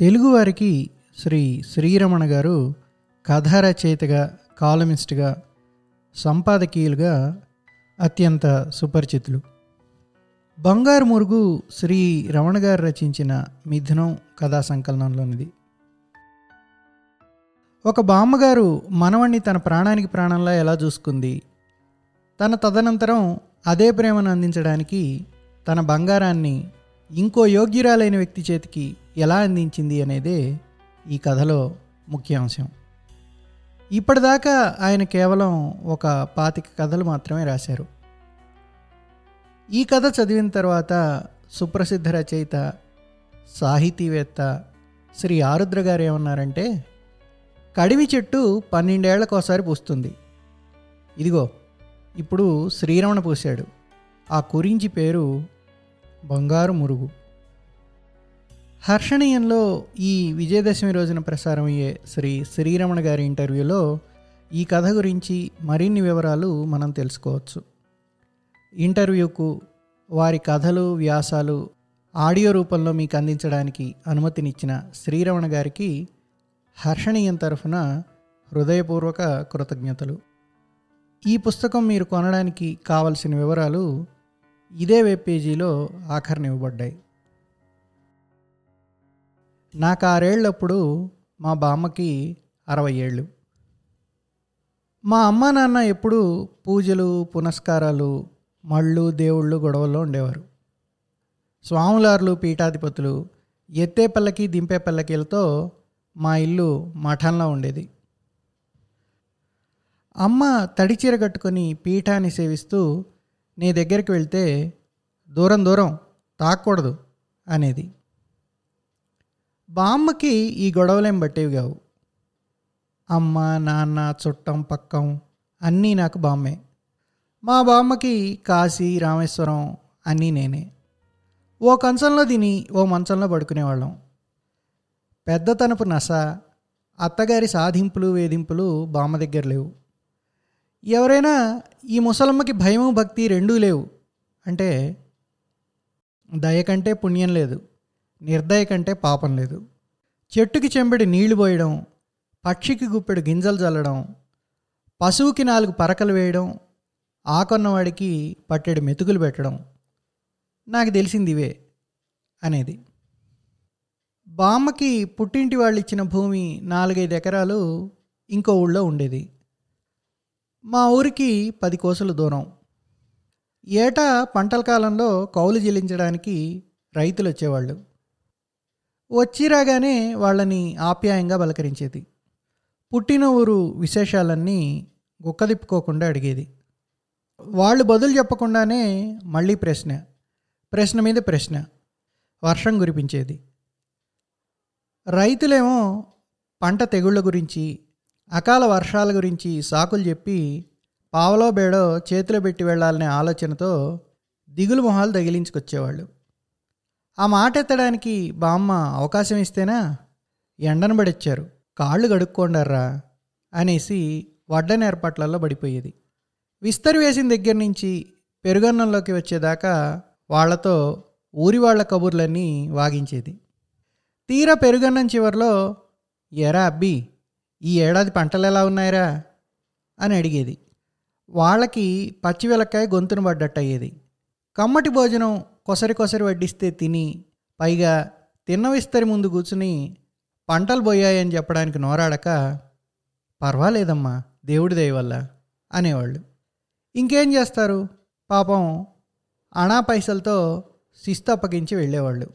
తెలుగువారికి శ్రీ శ్రీరమణ గారు కథారచయితగా కాలమిస్ట్గా సంపాదకీయులుగా అత్యంత సుపరిచితులు. బంగారు మురుగు శ్రీ రమణ గారు రచించిన మిథునం కథా సంకలనంలోనిది. ఒక బామ్మగారు మనవణ్ణి తన ప్రాణానికి ప్రాణంలా ఎలా చూసుకుంది? తన తదనంతరం అదే ప్రేమను అందించడానికి తన బంగారాన్ని ఇంకో యోగ్యురాలైన వ్యక్తి చేతికి ఎలా అందించింది అనేదే ఈ కథలో ముఖ్య అంశం. ఇప్పటిదాకా ఆయన కేవలం ఒక పాతిక కథలు మాత్రమే రాశారు. ఈ కథ చదివిన తర్వాత సుప్రసిద్ధ రచయిత సాహితీవేత్త శ్రీ ఆరుద్ర గారు ఏమన్నారంటే కడివి చెట్టు పన్నెండేళ్ళకోసారి పూస్తుంది. ఇదిగో ఇప్పుడు శ్రీరమణ పూశాడు. ఆ కురించి పేరు బంగారు మురుగు. హర్షణీయంలో ఈ విజయదశమి రోజున ప్రసారమయ్యే శ్రీ శ్రీరమణ గారి ఇంటర్వ్యూలో ఈ కథ గురించి మరిన్ని వివరాలు మనం తెలుసుకోవచ్చు. ఇంటర్వ్యూకు వారి కథలు వ్యాసాలు ఆడియో రూపంలో మీకు అందించడానికి అనుమతినిచ్చిన శ్రీరమణ గారికి హర్షణీయం తరఫున హృదయపూర్వక కృతజ్ఞతలు. ఈ పుస్తకం మీరు కొనడానికి కావలసిన వివరాలు ఇదే వెబ్ పేజీలో ఆఖరినివ్వబడ్డాయి. నాకు ఆరేళ్ళప్పుడు మా బామ్మకి అరవై ఏళ్ళు. మా అమ్మ నాన్న ఎప్పుడూ పూజలు పునస్కారాలు మళ్ళు దేవుళ్ళు గొడవల్లో ఉండేవారు. స్వాములార్లు పీఠాధిపతులు ఎత్తే పల్లకి దింపే పల్లకీలతో మా ఇల్లు మఠంలో ఉండేది. అమ్మ తడిచీర కట్టుకొని పీఠాన్ని సేవిస్తూ నీ దగ్గరికి వెళ్తే దూరం దూరం తాకూడదు అనేది. బామ్మకి ఈ గొడవలేం బట్టేవి కావు అమ్మ నాన్న చుట్టం పక్కం అన్నీ నాకు బామ్మే. మా బామ్మకి కాశీ రామేశ్వరం అన్నీ నేనే. ఓ కంచంలో తిని ఓ మంచంలో పడుకునేవాళ్ళం. పెద్దతనపు నస అత్తగారి సాధింపులు వేధింపులు బామ్మ దగ్గర లేవు. ఎవరైనా ఈ ముసలమ్మకి భయము భక్తి రెండూ లేవు. అంటే దయ కంటే పుణ్యం లేదు నిర్దయ కంటే పాపం లేదు. చెట్టుకి చెంబడి నీళ్ళు పోయడం పక్షికి గుప్పెడు గింజలు చల్లడం పశువుకి నాలుగు పరకలు వేయడం ఆకొన్నవాడికి పట్టెడు మెతుకులు పెట్టడం నాకు తెలిసింది ఇవే అనేది. బామ్మకి పుట్టింటి వాళ్ళు ఇచ్చిన భూమి నాలుగైదు ఎకరాలు ఇంకో ఊళ్ళో ఉండేది. మా ఊరికి పది కోసలు దూరం. ఏటా పంటల కాలంలో కౌలు చెల్లించడానికి రైతులు వచ్చేవాళ్ళు. వచ్చి రాగానే వాళ్ళని ఆప్యాయంగా బలకరించేది పుట్టిన ఊరు విశేషాలన్నీ గుక్కదిప్పుకోకుండా అడిగేది. వాళ్ళు బదులు చెప్పకుండానే మళ్ళీ ప్రశ్న ప్రశ్న మీద ప్రశ్న వర్షం కురిపించేది. రైతులేమో పంట తెగుళ్ళ గురించి అకాల వర్షాల గురించి సాకులు చెప్పి పావలో బేడో చేతిలో పెట్టి వెళ్ళాలనే ఆలోచనతో దిగులు మొహాలు తగిలించుకొచ్చేవాళ్ళు. ఆ మాట ఎత్తడానికి బామ్మ అవకాశం ఇస్తేనా? ఎండను పడిచ్చారు. కాళ్ళు గడుక్కోండర్రా అనేసి వడ్డన ఏర్పాట్లలో పడిపోయేది. విస్తరి వేసిన దగ్గర నుంచి పెరుగన్నంలోకి వచ్చేదాకా వాళ్ళతో ఊరి వాళ్ళ కబుర్లన్నీ వాగించేది. తీరా పెరుగన్నం చివరిలో ఎరా అబ్బి ఈ ఏడాది పంటలు ఎలా ఉన్నాయరా? అని అడిగేది. వాళ్ళకి పచ్చి వెలక్కాయ గొంతును పడ్డట్టు అయ్యేది. కమ్మటి భోజనం కొసరి కొసరి వడ్డిస్తే తిని పైగా తిన్న విస్తరి ముందు కూర్చుని పంటలు పోయాయని చెప్పడానికి నోరాడక పర్వాలేదమ్మా దేవుడి దయవల్ల అనేవాళ్ళు. ఇంకేం చేస్తారు? పాపం అణా పైసలతో శిస్తు అప్పగించి వెళ్ళేవాళ్ళు.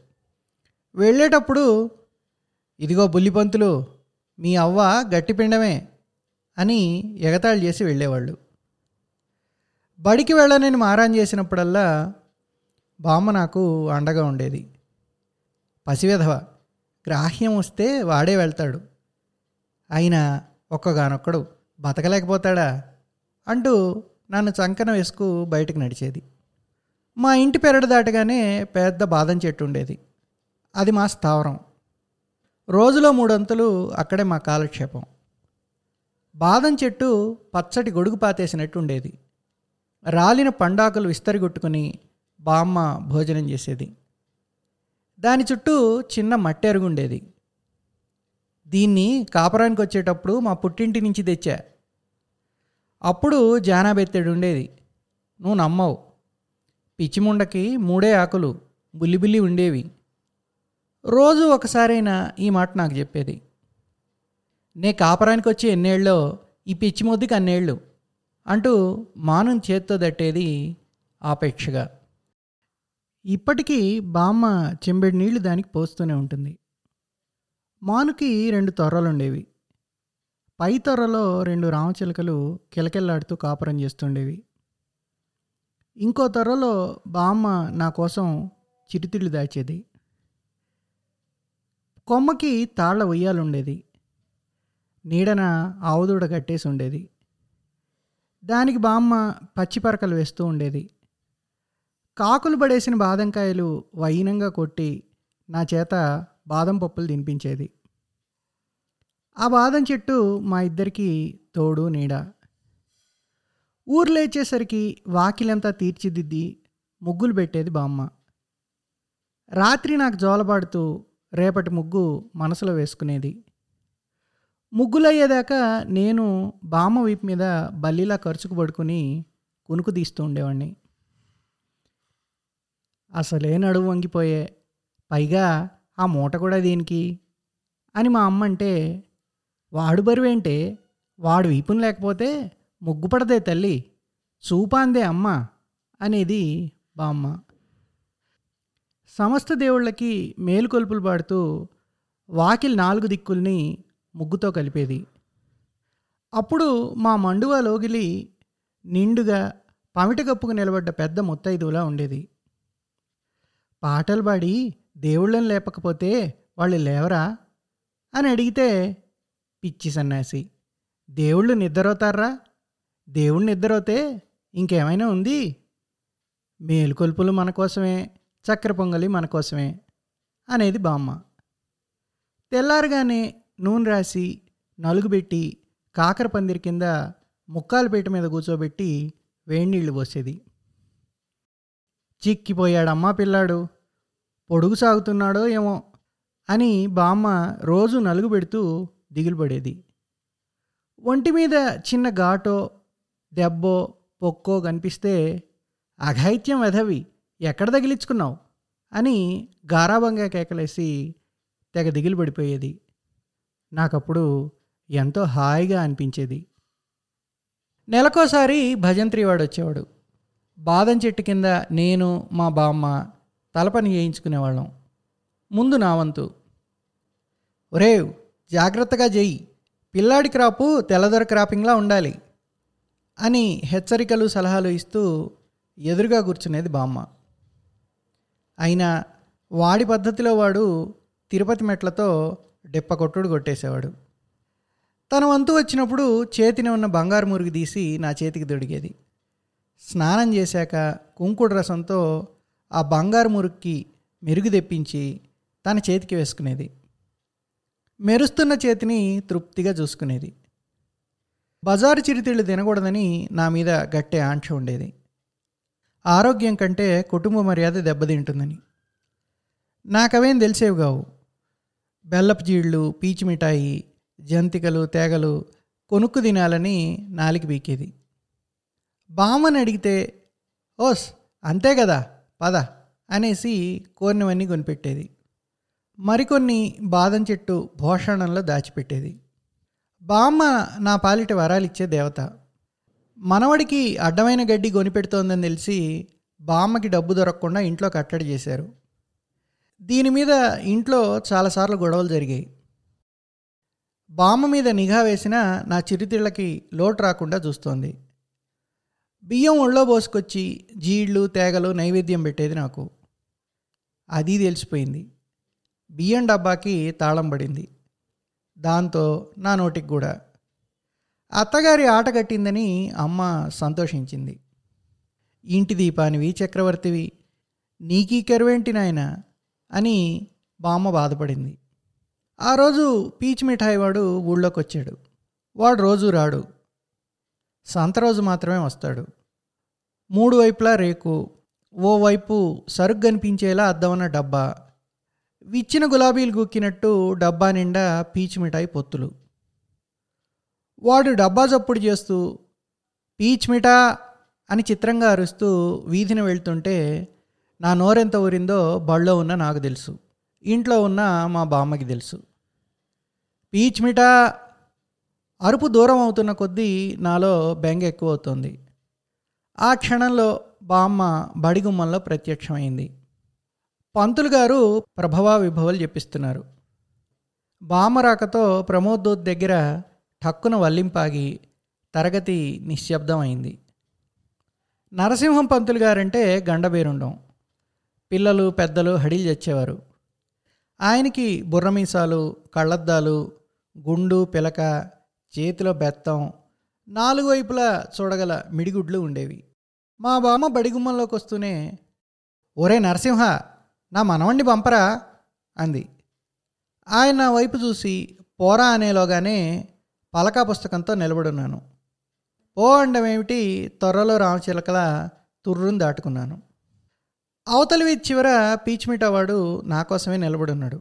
వెళ్ళేటప్పుడు ఇదిగో బుల్లిపంతులు మీ అవ్వ గట్టిపిండమే అని ఎగతాళి చేసి వెళ్ళేవాళ్ళు. బడికి వెళ్ళనని మారాన్ చేసినప్పుడల్లా బామ్మ నాకు అండగా ఉండేది. పసివెధవ గ్రాహ్యం వస్తే వాడే వెళ్తాడు. అయినా ఒక్కగానొక్కడు బతకలేకపోతాడా అంటూ నన్ను చంకన వేసుకు బయటకు నడిచేది. మా ఇంటి పెరడు దాటగానే పెద్ద బాదం చెట్టు ఉండేది. అది మా స్థావరం. రోజులో మూడొంతులు అక్కడే మా కాలక్షేపం. బాదం చెట్టు పచ్చటి గొడుగు పాతేసినట్టు ఉండేది. రాలిన పండాకులు విస్తరిగొట్టుకుని బామ్మ భోజనం చేసేది. దాని చుట్టూ చిన్న మట్టి అరుగుండేది దీన్ని కాపరానికి వచ్చేటప్పుడు మా పుట్టింటి నుంచి తెచ్చా. అప్పుడు జానాబెత్తెడు ఉండేది. నువ్వు నమ్మవు. పిచ్చిముండకి మూడే ఆకులు బుల్లిబుల్లి ఉండేవి. రోజు ఒకసారైనా ఈ మాట నాకు చెప్పేది. నే కాపరానికి వచ్చి ఎన్నేళ్ళో ఈ పిచ్చి మొద్దుకి అన్నేళ్ళు అంటూ మానం చేత్తో దట్టేది ఆపేక్షగా. ఇప్పటికీ బామ్మ చెంబెడి నీళ్ళు దానికి పోస్తూనే ఉంటుంది. మానుకి రెండు తొర్రలుండేవి. పై తొర్రలో రెండు రామచిలుకలు కిలకిల్లాడుతూ కాపురం చేస్తుండేవి. ఇంకో తొర్రలో బామ్మ నా కోసం చిరుతిళ్ళు దాచేది. కొమ్మకి తాళ్ళ ఉయ్యాలుండేది. నీడన ఆవుదూడ కట్టేసి ఉండేది దానికి బామ్మ పచ్చిపరకలు వేస్తూ ఉండేది. కాకులు పడేసిన బాదంకాయలు వైనంగా కొట్టి నా చేత బాదం పప్పులు తినిపించేది. ఆ బాదం చెట్టు మా ఇద్దరికి తోడు నీడ. ఊరు లేచేసరికి వాకిలంతా తీర్చిదిద్ది ముగ్గులు పెట్టేది బామ్మ. రాత్రి నాకు జోలబాడుతూ రేపటి ముగ్గు మనసులో వేసుకునేది. ముగ్గులయ్యేదాకా నేను బామ్మ వీపు మీద బల్లిలా ఖర్చుకు పడుకుని కునుకు తీస్తూ ఉండేవాడిని అసలే నడువు వంగిపోయే పైగా ఆ మూట కూడా దేనికి? అని మా అమ్మ అంటే వాడు బరువేంటే? వాడు వీపుని లేకపోతే ముగ్గు పడదే తల్లి చూపాందే అమ్మ అనేది బామ్మ సమస్త దేవుళ్ళకి మేలుకొల్పులు పాడుతూ వాకిల్ నాలుగు దిక్కుల్ని ముగ్గుతో కలిపేది. అప్పుడు మా మండువా లోగిలి నిండుగా పమిట కప్పుకు నిలబడ్డ పెద్ద ముత్తైదువులా ఉండేది. పాటలు పాడి దేవుళ్ళని లేపకపోతే వాళ్ళు లేవరా? అని అడిగితే పిచ్చి సన్యాసి దేవుళ్ళు నిద్రవుతారా దేవుడు నిద్రవుతే ఇంకేమైనా ఉంది? మేలుకొల్పులు మన కోసమే. చక్కెర పొంగలి మన కోసమే అనేది బామ్మ. తెల్లారగానే నూనె రాసి నలుగు పెట్టి కాకర పందిరి కింద ముక్కాలు పీట మీద కూర్చోబెట్టి వేడి పోసేది. చిక్కిపోయాడమ్మా పిల్లాడు పొడుగు సాగుతున్నాడో ఏమో అని బామ్మ రోజు నలుగు పెడుతూ దిగులు పడేది. ఒంటి మీద చిన్న ఘాటో దెబ్బో పొక్కో కనిపిస్తే అఘాయిత్యం వెధవి. ఎక్కడ తగిలించుకున్నావు? అని గారాభంగా కేకలేసి తెగ దిగులు పడిపోయేది. నాకప్పుడు ఎంతో హాయిగా అనిపించేది. నెలకోసారి భజంత్రి వాడు వచ్చేవాడు. బాదం చెట్టు కింద నేను మా బామ్మ తలపని చేయించుకునేవాళ్ళం. ముందు నా వంతు. ఒరేవ్ జాగ్రత్తగా చేయి పిల్లాడి క్రాపు తెల్లదొర క్రాపింగ్లా ఉండాలి అని హెచ్చరికలు సలహాలు ఇస్తూ ఎదురుగా కూర్చునేది బామ్మ. అయినా వాడి పద్ధతిలో వాడు తిరుపతి మెట్లతో డెప్ప కొట్టుడు కొట్టేసేవాడు. తన వంతు వచ్చినప్పుడు చేతిని ఉన్న బంగారు మురుగు తీసి నా చేతికి దొడిగేది. స్నానం చేశాక కుంకుడు రసంతో ఆ బంగారు మురుక్కి మెరుగు తెప్పించి తన చేతికి వేసుకునేది. మెరుస్తున్న చేతిని తృప్తిగా చూసుకునేది. బజారు చిరుతిళ్ళు తినకూడదని నా మీద గట్టే ఆంక్ష ఉండేది. ఆరోగ్యం కంటే కుటుంబ మర్యాద దెబ్బతింటుందని. నాకవేం తెలిసేవి కావు. బెల్లపు జీళ్ళు పీచు మిఠాయి జంతికలు తేగలు కొనుక్కు తినాలని నాలికి పీకేది. బామ్మని అడిగితే ఓస్ అంతే కదా పద అనేసి కోరినవన్నీ కొనిపెట్టేది. మరికొన్ని బాదం చెట్టు భోషణంలో దాచిపెట్టేది. బామ్మ నా పాలిట వరాలిచ్చే దేవత. మనవడికి అడ్డమైన గడ్డి గొనిపెడుతోందని తెలిసి బామ్మకి డబ్బు దొరకకుండా ఇంట్లో కట్టడి చేశారు. దీని మీద ఇంట్లో చాలాసార్లు గొడవలు జరిగాయి. బామ్మ మీద నిఘా వేసిన నా చిరుతిళ్ళకి లోటు రాకుండా చూస్తోంది. బియ్యం ఒళ్ళో పోసుకొచ్చి జీళ్ళు తేగలు నైవేద్యం పెట్టేది నాకు. అది తెలిసిపోయింది. బియ్యం డబ్బాకి తాళం పడింది. దాంతో నా నోటికి కూడా అత్తగారి ఆట కట్టిందని అమ్మ సంతోషించింది. ఇంటి దీపానివి చక్రవర్తివి నీకీ కరువేంటి నాయన? అని బామ్మ బాధపడింది. ఆ రోజు పీచ్ మిఠాయి వాడు ఊళ్ళోకి వచ్చాడు వాడు రోజు రాడు. సంత రోజు మాత్రమే వస్తాడు. మూడు వైపులా రేకు ఓ వైపు కనిపించేలా అద్దమన్న డబ్బా. విచ్చిన గులాబీలు గుక్కినట్టు డబ్బా నిండా పీచు మిఠాయి పొత్తులు. వాడు డబ్బా చప్పుడు చేస్తూ పీచ్ మిఠా అని చిత్రంగా అరుస్తూ వీధిని వెళ్తుంటే నా నోరెంత ఊరిందో బళ్ళో ఉన్న నాకు తెలుసు. ఇంట్లో ఉన్న మా బామ్మకి తెలుసు. పీచ్ మిఠా అరుపు దూరం అవుతున్న కొద్దీ నాలో బెంగ ఎక్కువ అవుతుంది ఆ క్షణంలో బామ్మ బడిగుమ్మంలో ప్రత్యక్షమైంది. పంతులు గారు ప్రభవా విభవాలు చెప్పిస్తున్నారు. బామ్మ రాకతో ప్రమోద్ దగ్గర ఠక్కున వల్లింపాగి తరగతి నిశ్శబ్దమైంది. నరసింహం పంతులు గారంటే గండబేరుండం. పిల్లలు పెద్దలు హడిలు తెచ్చేవారు ఆయనకి బుర్రమీసాలు కళ్ళద్దాలు గుండు పిలక చేతిలో బెత్తం నాలుగు వైపులా చూడగల మిడిగుడ్లు ఉండేవి. మా బామ్మ బడిగుమ్మంలోకి వస్తూనే ఒరే నరసింహ నా మనవండి పంపరా అంది. ఆయన వైపు చూసి పోరా అనేలోగానే పలకా పుస్తకంతో నిలబడున్నాను. పో అండమేమిటి త్వరలో రామచిలకల తుర్రుని దాటుకున్నాను. అవతలి చివర పీచ్మిఠా వాడు నా కోసమే నిలబడున్నాడు.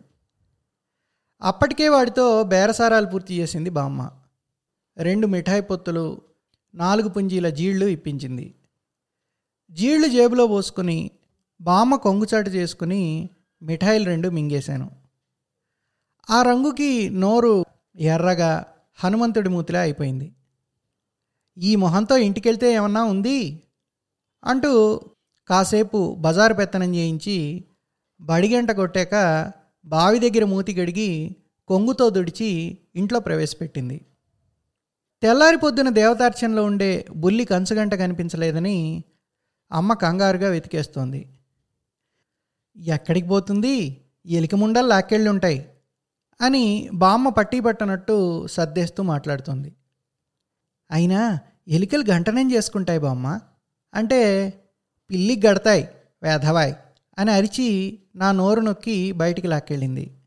అప్పటికే వాడితో బేరసారాలు పూర్తి చేసింది బామ్మ. రెండు మిఠాయి పొత్తులు నాలుగు పుంజీల జీళ్ళు ఇప్పించింది. జీళ్ళు జేబులో పోసుకుని బామ్మ కొంగుచాటు చేసుకుని మిఠాయిలు రెండు మింగేశాను. ఆ రంగుకి నోరు ఎర్రగా హనుమంతుడి మూతిలా అయిపోయింది. ఈ మొహంతో ఇంటికెళ్తే ఏమన్నా ఉంది? అంటూ కాసేపు బజారు పెత్తనం చేయించి బడిగంట కొట్టాక బావి దగ్గర మూతి గడిగి కొంగుతో దుడిచి ఇంట్లో ప్రవేశపెట్టింది. తెల్లారి పొద్దున దేవతార్చనలో ఉండే బుల్లి కంచుగంట కనిపించలేదని అమ్మ కంగారుగా వెతికేస్తోంది. ఎక్కడికి పోతుంది? ఎలికముండలు లాక్కెళ్ళుంటాయి. అని బామ్మ పట్టీ పట్టనట్టు సర్దేస్తూ మాట్లాడుతుంది. అయినా ఎలికలు గంటనేం చేసుకుంటాయి బామ్మ? అంటే పిల్లికి గడతాయి వేధవాయ్ అని అరిచి నా నోరు నొక్కి బయటికి లాక్కెళ్ళింది.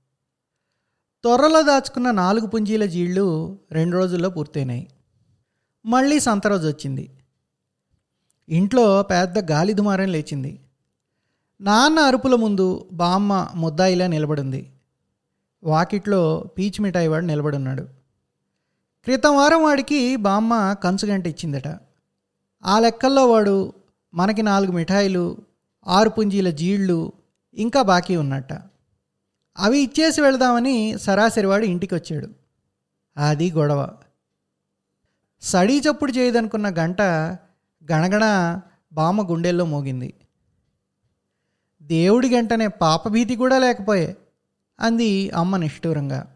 త్వరలో దాచుకున్న నాలుగు పుంజీల జీళ్ళు రెండు రోజుల్లో పూర్తయినాయి. మళ్ళీ సంత రోజు వచ్చింది. ఇంట్లో పెద్ద గాలి దుమారం లేచింది. నాన్న అరుపుల ముందు బామ్మ ముద్దాయిలా నిలబడింది. వాకిట్లో పీచ్ మిఠాయి వాడు నిలబడున్నాడు క్రితం వారం వాడికి బామ్మ కంచుగంట ఇచ్చిందట. ఆ లెక్కల్లో వాడు మనకి నాలుగు మిఠాయిలు ఆరు పుంజీల జీళ్ళు ఇంకా బాకీ ఉన్నట్ట. అవి ఇచ్చేసి వెళదామని సరాసరి వాడు ఇంటికి వచ్చాడు అది గొడవ. సడీ చప్పుడు చేయదనుకున్న గంట గణగణ బామ్మ గుండెల్లో మోగింది. దేవుడి గంటనే పాపభీతి కూడా లేకపోయే అంది అమ్మ నిష్ఠూరంగా.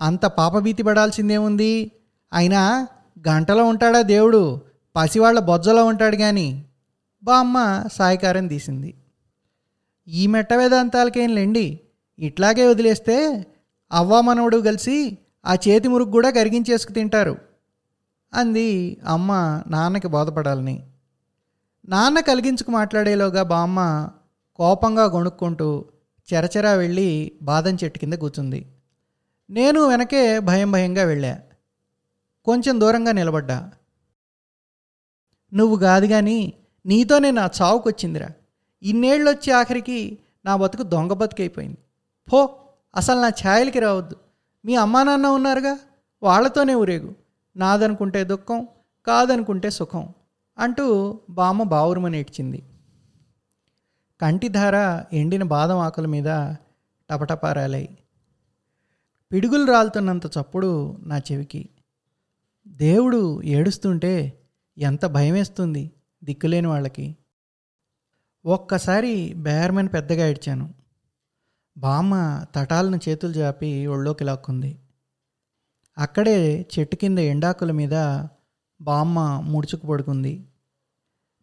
అంత పాపభీతి పడాల్సిందేముంది అయినా గంటలో ఉంటాడా దేవుడు? పసివాళ్ళ బొజ్జలో ఉంటాడు కానీ బామ్మ సాయకారం తీసింది. ఈ మెట్ట వేదాంతాలకేం లేండి. ఇట్లాగే వదిలేస్తే అవ్వ కలిసి ఆ చేతి మురుగు కూడా కరిగించేసుకు తింటారు. అంది అమ్మ నాన్నకి బోధపడాలని. నాన్న కలిగించుకు మాట్లాడేలోగా బామ్మ కోపంగా గొణుక్కుంటూ చెరచెరా వెళ్ళి బాదం చెట్టు కింద కూర్చుంది. నేను వెనకే భయం భయంగా వెళ్ళా. కొంచెం దూరంగా నిలబడ్డా. నువ్వు కాదు కానీ నీతోనే నా చావుకొచ్చిందిరా. ఇన్నేళ్ళు వచ్చి ఆఖరికి నా బతుకు దొంగ బతుకైపోయింది. పో అసలు నా ఛాయలకి రావద్దు. మీ అమ్మా నాన్న ఉన్నారుగా? వాళ్ళతోనే ఊరేగు. నాదనుకుంటే దుఃఖం కాదనుకుంటే సుఖం అంటూ బామ్మ బావురమని ఏడ్చింది కంటిధార ఎండిన బాదం ఆకుల మీద టపటపారాలాయి పిడుగులు రాలుతున్నంత చప్పుడు నా చెవికి. దేవుడు ఏడుస్తుంటే ఎంత భయమేస్తుంది దిక్కులేని వాళ్ళకి. ఒక్కసారి బేర్మెన్ పెద్దగా ఏడ్చాను. బామ్మ తటాలను చేతులు జాపి ఒళ్ళోకి లాక్కుంది. అక్కడే చెట్టు కింద ఎండాకుల మీద బామ్మ ముడుచుకు పడుకుంది.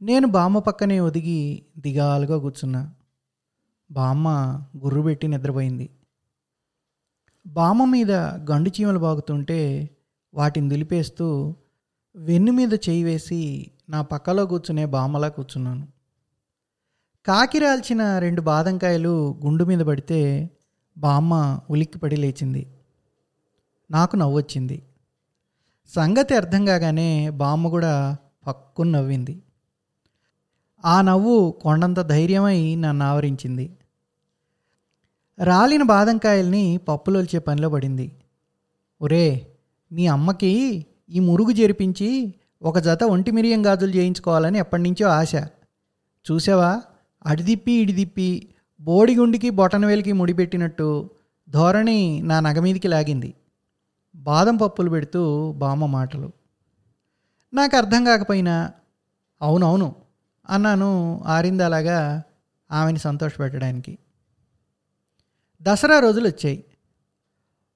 నేను బామ్మ పక్కనే ఒదిగి దిగాలుగా కూర్చున్నా. బామ్మ గుర్రు పెట్టి నిద్రపోయింది. బామ్మ మీద గండు చీమలు బాగుతుంటే వాటిని దులిపేస్తూ వెన్ను మీద చేయి వేసి నా పక్కలో కూర్చునే బామ్మలా కూర్చున్నాను. కాకిరాల్చిన రెండు బాదంకాయలు గుండు మీద పడితే బామ్మ ఉలిక్కిపడి లేచింది. నాకు నవ్వొచ్చింది సంగతి అర్థం కాగానే బామ్మ కూడా పక్కున నవ్వింది. ఆ నవ్వు కొండంత ధైర్యమై నన్ను ఆవరించింది. రాలిన బాదంకాయల్ని పప్పులొల్చే పనిలో పడింది. ఒరే మీ అమ్మకి ఈ మురుగు జరిపించి ఒక జత ఒంటి మిరియం గాజులు చేయించుకోవాలని ఎప్పటి నుంచో ఆశ. చూసావా? అడిదిప్పి ఇడిదిప్పి బోడిగుండికి బొటనవేలికి ముడిపెట్టినట్టు ధోరణి నా నగ మీదికి లాగింది. బాదం పప్పులు పెడుతూ బామ్మ మాటలు. నాకు అర్థం కాకపోయినా అవునవును అన్నాను ఆరిందలాగా ఆమెని సంతోషపెట్టడానికి. దసరా రోజులు వచ్చాయి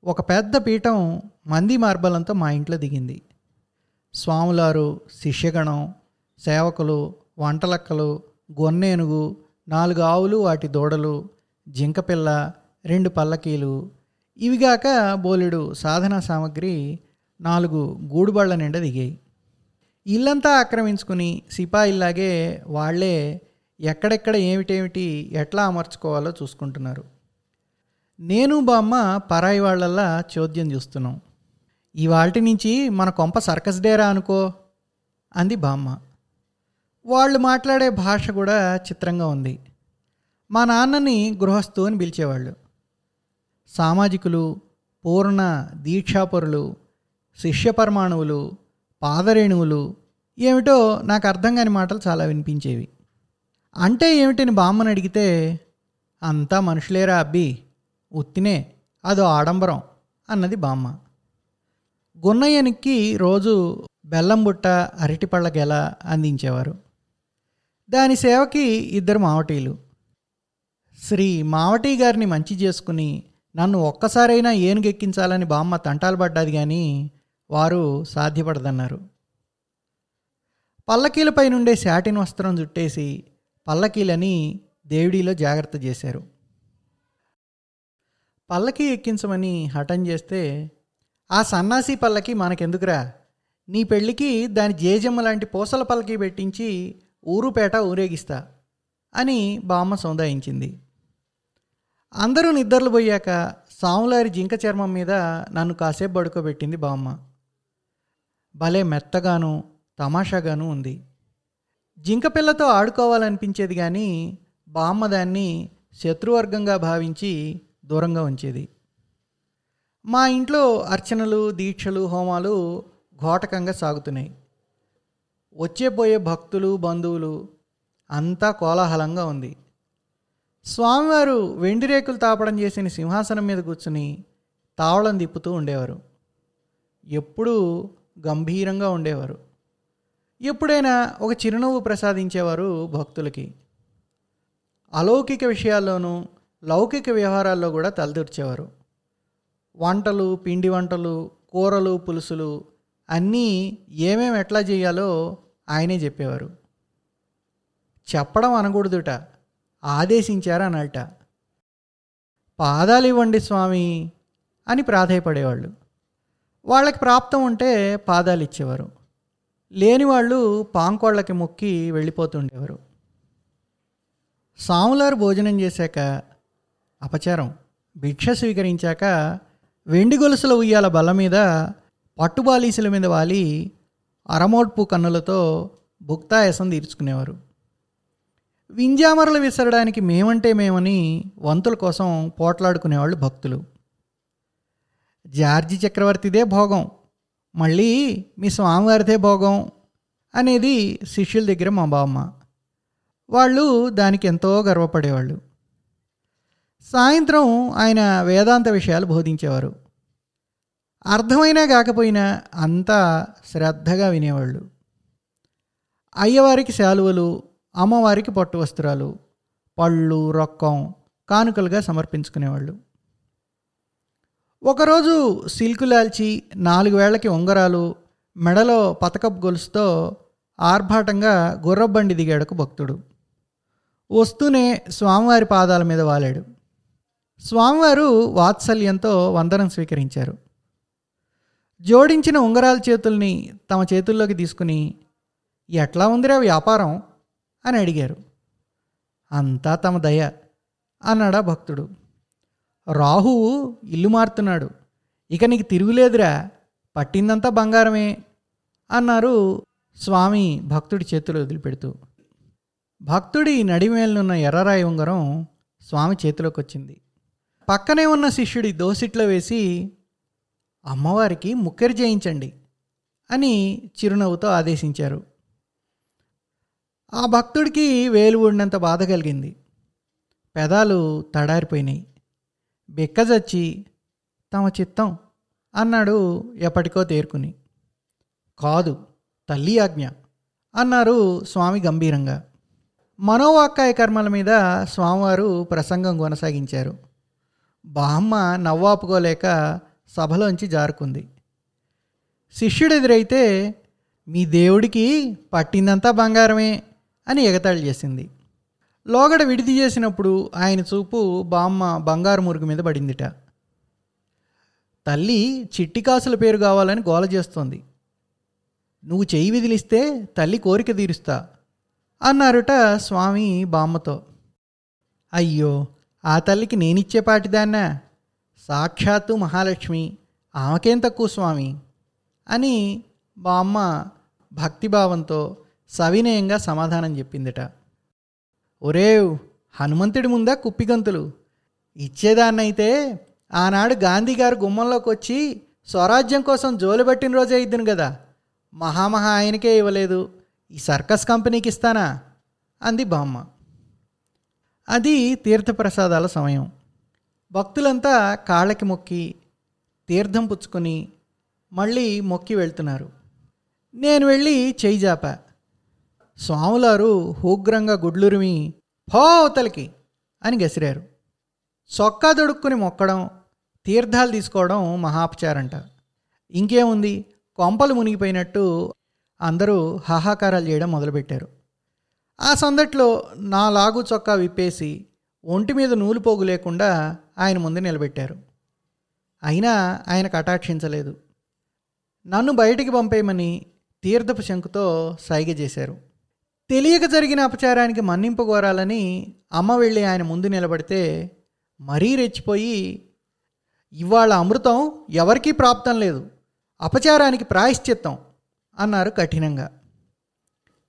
ఒక పెద్ద పీఠం మంది మార్బలంతో మా ఇంట్లో దిగింది. స్వాములారు శిష్యగణం సేవకులు వంటలక్కలు గొన్నేనుగు నాలుగు ఆవులు వాటి దూడలు జింకపిల్ల రెండు పల్లకీలు. ఇవిగాక బోలెడు సాధనా సామగ్రి నాలుగు గూడుబళ్ళ నిండా దిగాయి. ఇల్లంతా ఆక్రమించుకుని సిపాయిల్లాగే వాళ్ళే ఎక్కడెక్కడ ఏమిటేమిటి ఎట్లా అమర్చుకోవాలో చూసుకుంటున్నారు. నేను బామ్మ పరాయి వాళ్ళల్లా చోద్యం చూస్తున్నాం. ఇవాటి నుంచి మన కొంప సర్కస్ డేరా అనుకో అంది బామ్మ. వాళ్ళు మాట్లాడే భాష కూడా చిత్రంగా ఉంది. మా నాన్నని గృహస్థు అని పిలిచేవాళ్ళు. సామాజికులు పూర్ణ దీక్షాపరులు శిష్యపరమాణువులు పాదరేణువులు ఏమిటో నాకు అర్థం కాని మాటలు చాలా వినిపించేవి. అంటే ఏమిటని బామ్మని అడిగితే అంతా మనుషులేరా అబ్బి? ఉత్తినే అదో ఆడంబరం అన్నది బామ్మ. గున్నయ్యనికి రోజు బెల్లం బుట్ట అరటిపళ్ళ గెల అందించేవారు. దాని సేవకి ఇద్దరు మావటీలు. శ్రీ మావటి గారిని మంచి చేసుకుని నన్ను ఒక్కసారైనా ఏనుగెక్కించాలని బామ్మ తంటాలు పడ్డది కానీ వారు సాధ్యపడదన్నారు. పల్లకీలపై నుండే శాటిన్ వస్త్రం చుట్టేసి పల్లకీలని దేవుడిలో జాగ్రత్త చేశారు. పల్లకి ఎక్కించమని హఠం చేస్తే ఆ సన్నాసి పల్లకి మనకెందుకురా? నీ పెళ్ళికి దాని జేజమ్మ లాంటి పూసల పల్లకి పెట్టించి ఊరుపేట ఊరేగిస్తా అని బామ్మ సముదాయించింది. అందరూ నిద్రలు పోయాక సాములారి జింక చర్మం మీద నన్ను కాసేపు పడుకోబెట్టింది బామ్మ. భలే మెత్తగాను తమాషాగాను ఉంది. జింకపిల్లతో ఆడుకోవాలనిపించేది కానీ బామ్మ దాన్ని శత్రువర్గంగా భావించి దూరంగా ఉంచేది. మా ఇంట్లో అర్చనలు దీక్షలు హోమాలు ఘోటకంగా సాగుతున్నాయి. వచ్చే పోయే భక్తులు బంధువులు అంతా కోలాహలంగా ఉంది. స్వామివారు వెండి రేకులు తాపడం చేసిన సింహాసనం మీద కూర్చుని తావళం తిప్పుతూ ఉండేవారు. ఎప్పుడూ గంభీరంగా ఉండేవారు. ఎప్పుడైనా ఒక చిరునవ్వు ప్రసాదించేవారు భక్తులకి. అలౌకిక విషయాల్లోనూ లౌకిక వ్యవహారాల్లో కూడా తలదూర్చేవారు. వంటలు పిండి వంటలు కూరలు పులుసులు అన్నీ ఏమేమి ఎట్లా చేయాలో ఆయనే చెప్పేవారు. చెప్పడం అనకూడదుట ఆదేశించారనట పాదాలు ఇవ్వండి స్వామి అని ప్రాధాయపడేవాళ్ళు. వాళ్ళకి ప్రాప్తం ఉంటే పాదాలు ఇచ్చేవారు. లేని వాళ్ళు పాంకోళ్ళకి మొక్కి వెళ్ళిపోతుండేవారు. సాములారు భోజనం చేశాక అపచారం. భిక్ష స్వీకరించాక వెండి గొలుసుల ఉయ్యాల బల్ల మీద పట్టుబాలీసుల మీద వాలి అరమోడ్పు కన్నులతో భుక్తాయసం తీర్చుకునేవారు. వింజామరలు విసరడానికి మేమంటే మేమని వంతుల కోసం పోట్లాడుకునేవాళ్ళు భక్తులు. జార్జి చక్రవర్తిదే భోగం మళ్ళీ మీ స్వామివారిదే భోగం అనేది శిష్యుల దగ్గర మా బామ్మ. వాళ్ళు దానికి ఎంతో గర్వపడేవాళ్ళు. సాయంత్రం ఆయన వేదాంత విషయాలు బోధించేవారు. అర్థమైనా కాకపోయినా అంతా శ్రద్ధగా వినేవాళ్ళు. అయ్యవారికి శాలువలు అమ్మవారికి పట్టు వస్త్రాలు పళ్ళు రొక్కం కానుకలుగా సమర్పించుకునేవాళ్ళు. ఒకరోజు సిల్కు లాల్చి నాలుగు వేళ్ళకి ఉంగరాలు మెడలో పతకపు గొలుసుతో ఆర్భాటంగా గుర్రబండి దిగాడుకు భక్తుడు. వస్తూనే స్వామివారి పాదాల మీద వాలాడు. స్వామివారు వాత్సల్యంతో వందనం స్వీకరించారు. జోడించిన ఉంగరాల చేతుల్ని తమ చేతుల్లోకి తీసుకుని ఎట్లా ఉందిరా వ్యాపారం? అని అడిగారు. అంతా తమ దయ అన్నాడా భక్తుడు. రాహువు ఇల్లు మారుతున్నాడు. ఇక నీకు తిరుగులేదురా పట్టిందంతా బంగారమే అన్నారు స్వామి భక్తుడి చేతులు వదిలిపెడుతూ. భక్తుడి నడిమేలనున్న ఎర్రరాయి ఉంగరం స్వామి చేతిలోకి వచ్చింది పక్కనే ఉన్న శిష్యుడి దోసిట్లో వేసి అమ్మవారికి ముక్కెరి చేయించండి అని చిరునవ్వుతో ఆదేశించారు. ఆ భక్తుడికి వేలు ఊడినంత బాధ కలిగింది. పెదాలు తడారిపోయినాయి. బెక్కజచ్చి తమ చిత్తం అన్నాడు ఎప్పటికో తేరుకుని. కాదు తల్లి ఆజ్ఞ అన్నారు స్వామి గంభీరంగా. మనోవాక్కాయ కర్మల మీద స్వామివారు ప్రసంగం కొనసాగించారు. బామ్మ నవ్వాపుకోలేక సభలోంచి జారుకుంది. శిష్యుడు ఎదురైతే మీ దేవుడికి పట్టిందంతా బంగారమే అని ఎగతాళి చేసింది. లోగడ విడిది చేసినప్పుడు ఆయన చూపు బామ్మ బంగారు మురుగు మీద పడిందిట. తల్లి చిట్టి కాసుల పేరు కావాలని గోల చేస్తోంది. నువ్వు చెయ్యి విదిలిస్తే తల్లి కోరిక తీరుస్తా అన్నారుట స్వామి బామ్మతో. అయ్యో ఆ తల్లికి నేనిచ్చే పాటిదాన్నా? సాక్షాత్తు మహాలక్ష్మి ఆమెకేం తక్కువ స్వామి? అని బామ్మ భక్తిభావంతో సవినయంగా సమాధానం చెప్పిందిట. ఒరేవ్ హనుమంతుడి ముందా కుప్పిగంతులు? ఇచ్చేదాన్నైతే ఆనాడు గాంధీ గారు గుమ్మంలోకి వచ్చి స్వరాజ్యం కోసం జోలు పెట్టిన రోజే ఇద్దును కదా మహామహా ఆయనకే ఇవ్వలేదు. ఈ సర్కస్ కంపెనీకి ఇస్తానా? అంది బామ్మ. అది తీర్థప్రసాదాల సమయం. భక్తులంతా కాళ్ళకి మొక్కి తీర్థం పుచ్చుకొని మళ్ళీ మొక్కి వెళ్తున్నారు. నేను వెళ్ళి చేయి జాపా. స్వాములారు హూగ్రంగా గుడ్లురిమి పోవతలకి అని గసిరారు. సొక్కా దొడుక్కుని మొక్కడం తీర్థాలు తీసుకోవడం మహాపచారంట. ఇంకేముంది? కొంపలు మునిగిపోయినట్టు అందరూ హాహాకారాలు చేయడం మొదలుపెట్టారు. ఆ సందట్లో నా లాగు చొక్కా విప్పేసి ఒంటి మీద నూలు పోగు లేకుండా ఆయన ముందు నిలబెట్టారు. అయినా ఆయన కటాక్షించలేదు. నన్ను బయటికి పంపేయమని తీర్థపు శంకుతో సైగ చేశారు. తెలియక జరిగిన అపచారానికి మన్నింపు కోరాలని అమ్మ వెళ్ళి ఆయన ముందు నిలబడితే మరీ రెచ్చిపోయి ఇవాళ అమృతం ఎవరికీ ప్రాప్తం లేదు. అపచారానికి ప్రాయశ్చిత్తం అన్నారు కఠినంగా.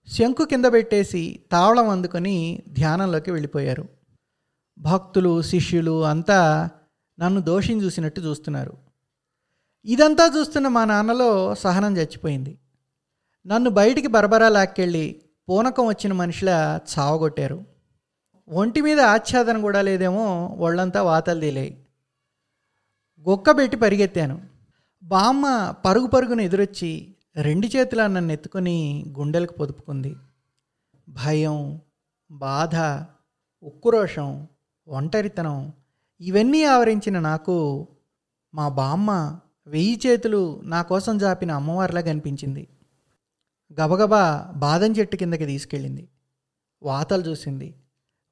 శంకు కింద పెట్టేసి తావళం అందుకొని ధ్యానంలోకి వెళ్ళిపోయారు. భక్తులు శిష్యులు అంతా నన్ను దోషం చూసినట్టు చూస్తున్నారు. ఇదంతా చూస్తున్న మా నాన్నలో సహనం చచ్చిపోయింది. నన్ను బయటికి బరబరా లాక్కెళ్ళి పూనకం వచ్చిన మనిషిలా చావగొట్టారు. ఒంటి మీద ఆచ్ఛాదన కూడా లేదేమో ఒళ్ళంతా వాతలు తేలాయి. గొక్కబెట్టి పరిగెత్తాను. బామ్మ పరుగు పరుగును ఎదురొచ్చి రెండు చేతుల నన్ను ఎత్తుకొని గుండెలకు పొదుపుకుంది. భయం బాధ ఉక్కురోషం ఒంటరితనం ఇవన్నీ ఆవరించిన నాకు మా బామ్మ వెయ్యి చేతులు నా కోసం జాపిన అమ్మవారిలా కనిపించింది గబగబా బాదం చెట్టు కిందకి తీసుకెళ్ళింది. వాతలు చూసింది.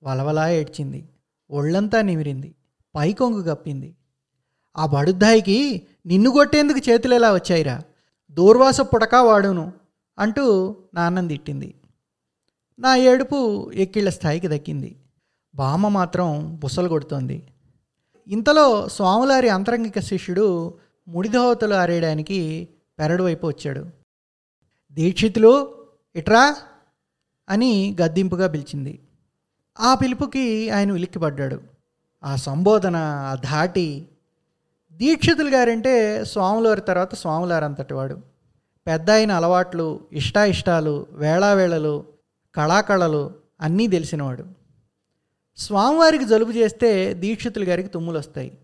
వలవలా ఏడ్చింది. ఒళ్ళంతా నిమిరింది. పైకొంగు గప్పింది ఆ బడుద్దాయికి నిన్ను కొట్టేందుకు చేతులు వచ్చాయిరా? దూర్వాస పుడకా వాడును అంటూ నాన్నం తిట్టింది. నా ఏడుపు ఎక్కిళ్ళ స్థాయికి దక్కింది. బామ్మ మాత్రం బుసలు కొడుతోంది. ఇంతలో స్వాములారి అంతరంగిక శిష్యుడు ముడిదోవతలు ఆరేయడానికి పెరడు వైపు వచ్చాడు. దీక్షితులు ఇట్రా అని గద్దింపుగా పిలిచింది. ఆ పిలుపుకి ఆయన ఉలిక్కిపడ్డాడు. ఆ సంబోధన ఆ ధాటి దీక్షితులు గారంటే స్వాములారి తర్వాత స్వాములారు అంతటి వాడు పెద్ద అయిన అలవాట్లు ఇష్టాయిష్టాలు వేళావేళలు కళాకళలు అన్నీ తెలిసినవాడు. స్వామివారికి జలుబు చేస్తే దీక్షితులు గారికి తుమ్ములు వస్తాయి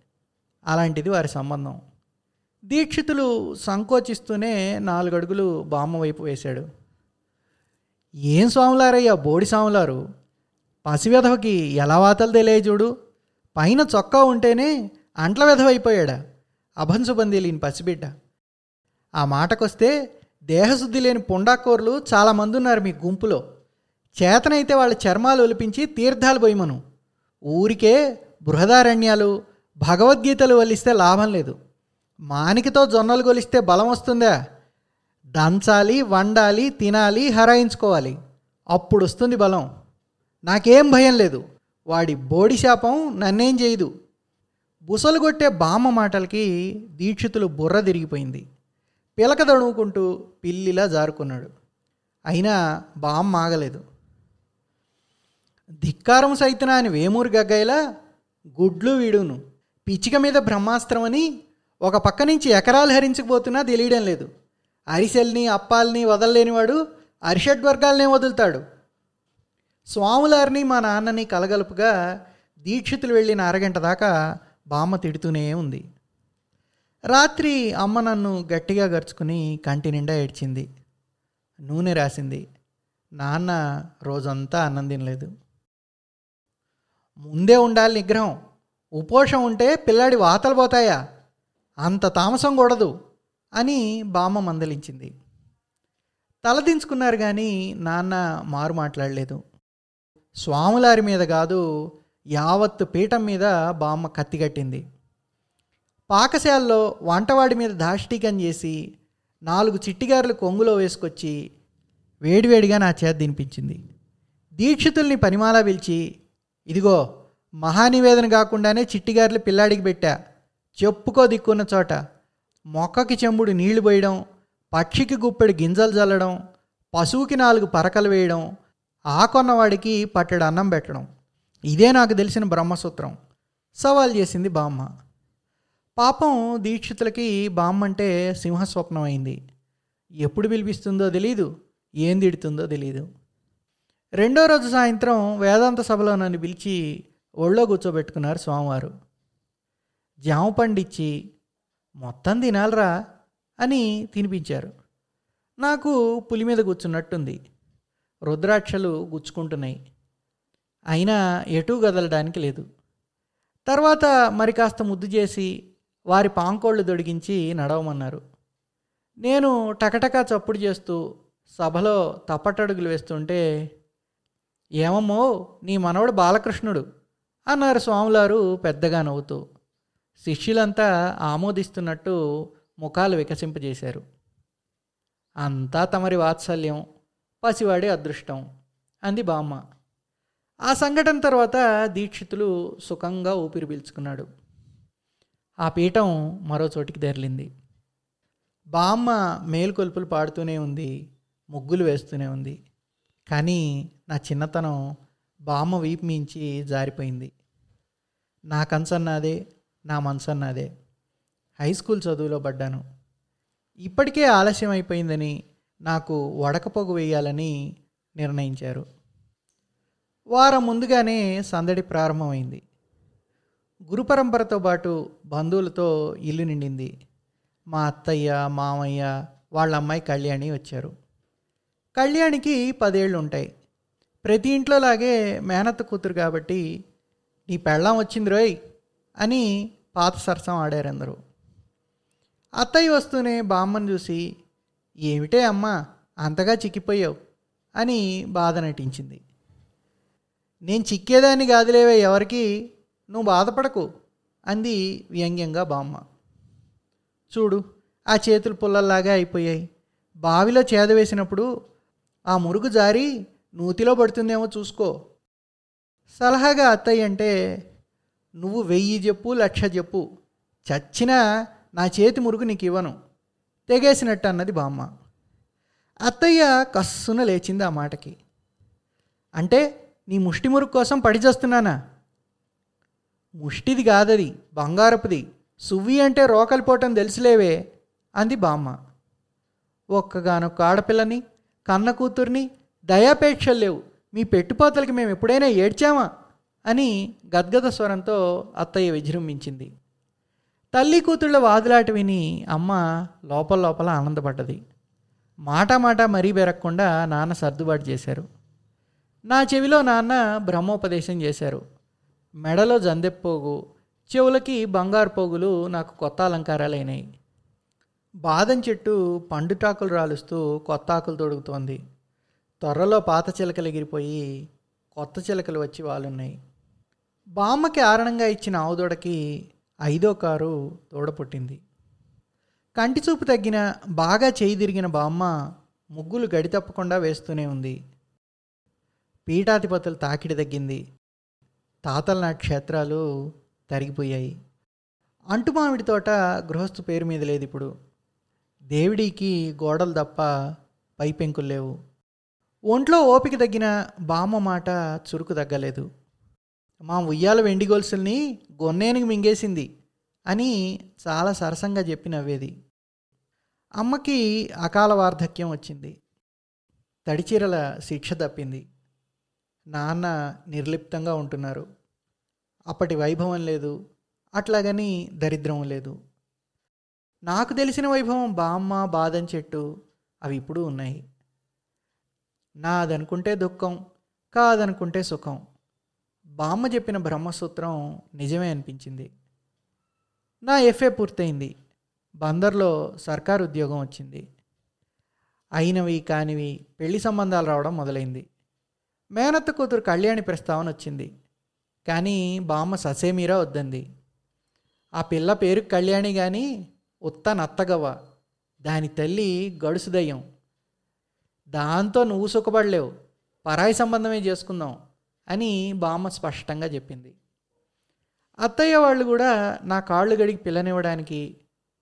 అలాంటిది వారి సంబంధం. దీక్షితులు సంకోచిస్తూనే నాలుగు అడుగులు బామ్మ వైపు వేశాడు. ఏం స్వాములారయ్యా బోడి స్వాములారు? పసివెధవకి ఎలా వాతలు తెలియ చూడు? పైన చొక్కా ఉంటేనే అంట్ల వెధవైపోయాడా అభంశుబంది లేని పసిబిడ్డ. ఆ మాటకొస్తే దేహశుద్ధి లేని పుండాకోర్లు చాలామంది ఉన్నారు మీ గుంపులో. చేతనైతే వాళ్ళ చర్మాలు ఒలిపించి తీర్థాలు పోయమను ఊరికే బృహదారణ్యాలు భగవద్గీతలు వల్లిస్తే లాభం లేదు. మానికతో జొన్నలు గొలిస్తే బలం వస్తుందా. దంచాలి వండాలి తినాలి హరాయించుకోవాలి. అప్పుడు వస్తుంది బలం. నాకేం భయం లేదు. వాడి బోడి శాపం నన్నేం చేయదు. బుసలు కొట్టే బామ్మ మాటలకి దీక్షితులు బుర్ర తిరిగిపోయింది. పిలక దడుముకుంటూ పిల్లిలా జారుకున్నాడు. అయినా బామ్మ ఆగలేదు. ధిక్కారం సైతనా అని వేమూరి గగ్గైలా గుడ్లు వీడును. పిచ్చిక మీద బ్రహ్మాస్త్రం అని ఒక పక్క నుంచి ఎకరాలు హరించకపోతున్నా తెలియడం లేదు. అరిసెల్ని అప్పాల్ని వదలలేనివాడు అరిషడ్ వర్గాలనే వదులుతాడు. స్వాములారిని మా నాన్నని కలగలుపుగా దీక్షితులు వెళ్ళిన అరగంట దాకా బామ్మ తిడుతూనే ఉంది. రాత్రి అమ్మ నన్ను గట్టిగా గరుచుకుని కంటి నిండా ఏడ్చింది. నూనె రాసింది. నాన్న రోజంతా అన్నం తినలేదు. ముందే ఉండాలి నిగ్రహం. ఉపోషం ఉంటే పిల్లాడి వాతలు పోతాయా? అంత తామసం కూడదు అని బామ్మ మందలించింది. తలదించుకున్నారు కానీ నాన్న మారు మాట్లాడలేదు. స్వాములారి మీద కాదు యావత్తు పీఠం మీద బామ్మ కత్తిగట్టింది పాకశాలలో వంటవాడి మీద దాష్టీకం చేసి నాలుగు చిట్టిగారులు కొంగులో వేసుకొచ్చి వేడివేడిగా నా చేత తినిపించింది. దీక్షితుల్ని పనిమాలా పిలిచి ఇదిగో మహానివేదన కాకుండానే చిట్టిగారులు పిల్లాడికి పెట్టా. చెప్పుకో దిక్కున్న చోట మొక్కకి చెంబుడు నీళ్ళు పోయడం పక్షికి గుప్పెడు గింజలు చల్లడం పశువుకి నాలుగు పరకలు వేయడం ఆకొన్నవాడికి పట్టెడు అన్నం పెట్టడం. ఇదే నాకు తెలిసిన బ్రహ్మసూత్రం. సవాల్ చేసింది బామ్మ. పాపం దీక్షితులకి బామ్మ అంటే సింహస్వప్నం అయింది. ఎప్పుడు పిలిపిస్తుందో తెలీదు ఏం తిడుతుందో తెలీదు. రెండో రోజు సాయంత్రం వేదాంత సభలో నన్ను పిలిచి ఒళ్ళో కూర్చోబెట్టుకున్నారు స్వామివారు. జామ పండిచ్చి మొత్తం తినాలరా అని తినిపించారు. నాకు పులి మీద కూర్చున్నట్టుంది. రుద్రాక్షలు గుచ్చుకుంటున్నాయి. అయినా ఎటూ కదలడానికి లేదు. తర్వాత మరి కాస్త ముద్దు చేసి వారి పాంకోళ్ళు దొడిగించి నడవమన్నారు. నేను టకటకా చప్పుడు చేస్తూ సభలో తప్పటడుగులు వేస్తుంటే ఏమమ్మో నీ మనవడు బాలకృష్ణుడు అన్నారు స్వాములారు పెద్దగా నవ్వుతూ. శిష్యులంతా ఆమోదిస్తున్నట్టు ముఖాలు వికసింపజేశారు. అంతా తమరి వాత్సల్యం పసివాడి అదృష్టం అంది బామ్మ. ఆ సంఘటన తర్వాత దీక్షితులు సుఖంగా ఊపిరి పీల్చుకున్నాడు. ఆ పీఠం మరో చోటికి తెరలింది. బామ్మ మేలుకొల్పులు పాడుతూనే ఉంది ముగ్గులు వేస్తూనే ఉంది. కానీ నా చిన్నతనం బామ్మ వీపు మించి జారిపోయింది. నా కన్సన్నాదే నా మనసు అన్నదే. హై స్కూల్ చదువులో పడ్డాను. ఇప్పటికే ఆలస్యం అయిపోయిందని నాకు వడకపోగు వేయాలని నిర్ణయించారు. వారం ముందుగానే సందడి ప్రారంభమైంది. గురు పరంపరతో పాటు బంధువులతో ఇల్లు నిండింది. మా అత్తయ్య మామయ్య వాళ్ళ అమ్మాయి కళ్యాణి వచ్చారు. కళ్యాణికి పదేళ్ళు ఉంటాయి. ప్రతి ఇంట్లో లాగే మేనత్త కూతురు కాబట్టి నీ పెళ్ళం వచ్చింది రోయ్. అని పాత సరసం ఆడారు అందరూ అత్తయ్య వస్తూనే బామ్మని చూసి ఏమిటే అమ్మా అంతగా చిక్కిపోయావు? అని బాధ నటించింది. నేను చిక్కేదాన్ని కాదులేవే ఎవరికి నువ్వు బాధపడకు అంది వ్యంగ్యంగా బామ్మ. చూడు ఆ చేతులు పుల్లల్లాగా అయిపోయాయి. బావిలో చేద వేసినప్పుడు ఆ మురుగు జారి నూతిలో పడుతుందేమో చూసుకో. సలహాగా అత్తయ్య అంటే నువ్వు వెయ్యి చెప్పు లక్ష చెప్పు. చచ్చినా నా చేతి మురుగు నీకు ఇవ్వను. తెగేసినట్టు అన్నది బామ్మ. అత్తయ్య కస్సున లేచింది ఆ మాటకి. అంటే నీ ముష్టి మురుగు కోసం పడిచేస్తున్నానా ముష్టిది కాదది బంగారపుది. సువ్వి అంటే రోకలిపోవటం తెలుసులేవే అంది బామ్మ. ఒక్కగానొక్క ఆడపిల్లని కన్న కూతుర్ని దయాపేక్షలు లేవు. మీ పెట్టుపోతలకి మేము ఎప్పుడైనా ఏడ్చామా? అని గద్గద స్వరంతో అత్తయ్య విజృంభించింది. తల్లి కూతుళ్ళ వాదులాట విని అమ్మ లోపల లోపల ఆనందపడ్డది. మాట మాట మరీ బెరగకుండా నాన్న సర్దుబాటు చేశారు. నా చెవిలో నాన్న బ్రహ్మోపదేశం చేశారు. మెడలో జందెప్పోగు చెవులకి బంగారు పోగులు నాకు కొత్త అలంకారాలైనాయి. బాదం చెట్టు పండుటాకులు రాలుస్తూ కొత్త ఆకులు తొడుగుతోంది. త్వరలో పాత చిలకలు ఎగిరిపోయి కొత్త చిలకలు వచ్చి వాళ్ళున్నాయి బామ్మకి ఆరణంగా ఇచ్చిన ఆవుదోడకి ఐదో కారు తోడపుట్టింది కంటి చూపు తగ్గిన బాగా చేయి తిరిగిన బామ్మ ముగ్గులు గడి తప్పకుండా వేస్తూనే ఉంది. పీఠాధిపతులు తాకిడి తగ్గింది. తాతల నా క్షేత్రాలు తరిగిపోయాయి. అంటుమామిడి తోట గృహస్థు పేరు మీద లేదు ఇప్పుడు. దేవుడికి గోడలు తప్ప పైపెంకులు లేవు. ఒంట్లో ఓపిక తగ్గిన బామ్మ మాట చురుకు తగ్గలేదు. మా ఉయ్యాల వెండి గొలుసుల్ని గొన్నేనికి మింగేసింది అని చాలా సరసంగా చెప్పి నవ్వేది. అమ్మకి అకాల వార్ధక్యం వచ్చింది. తడిచీరల శిక్ష తప్పింది. నాన్న నిర్లిప్తంగా ఉంటున్నారు. అప్పటి వైభవం లేదు. అట్లాగని దరిద్రం లేదు. నాకు తెలిసిన వైభవం బామ్మ బాదం చెట్టు అవి ఇప్పుడు ఉన్నాయి. నాదనుకుంటే దుఃఖం కాదనుకుంటే సుఖం. బామ్మ చెప్పిన బ్రహ్మసూత్రం నిజమే అనిపించింది. నా ఎఫ్ఏ పూర్తయింది. బందర్లో సర్కారు ఉద్యోగం వచ్చింది. అయినవి కానివి పెళ్ళి సంబంధాలు రావడం మొదలైంది. మేనత్త కూతురు కళ్యాణి ప్రస్తావన వచ్చింది. కానీ బామ్మ ససేమీరా వద్దంది. ఆ పిల్ల పేరు కళ్యాణి కానీ ఉత్త నత్తగవ్వ. దాని తల్లి గడుసుదయ్యం. దాంతో నువ్వు సుఖపడలేవు. పరాయి సంబంధమే చేసుకుందాం. అని బామ్మ స్పష్టంగా చెప్పింది. అత్తయ్య వాళ్ళు కూడా నా కాళ్ళు గడికి పిల్లనివ్వడానికి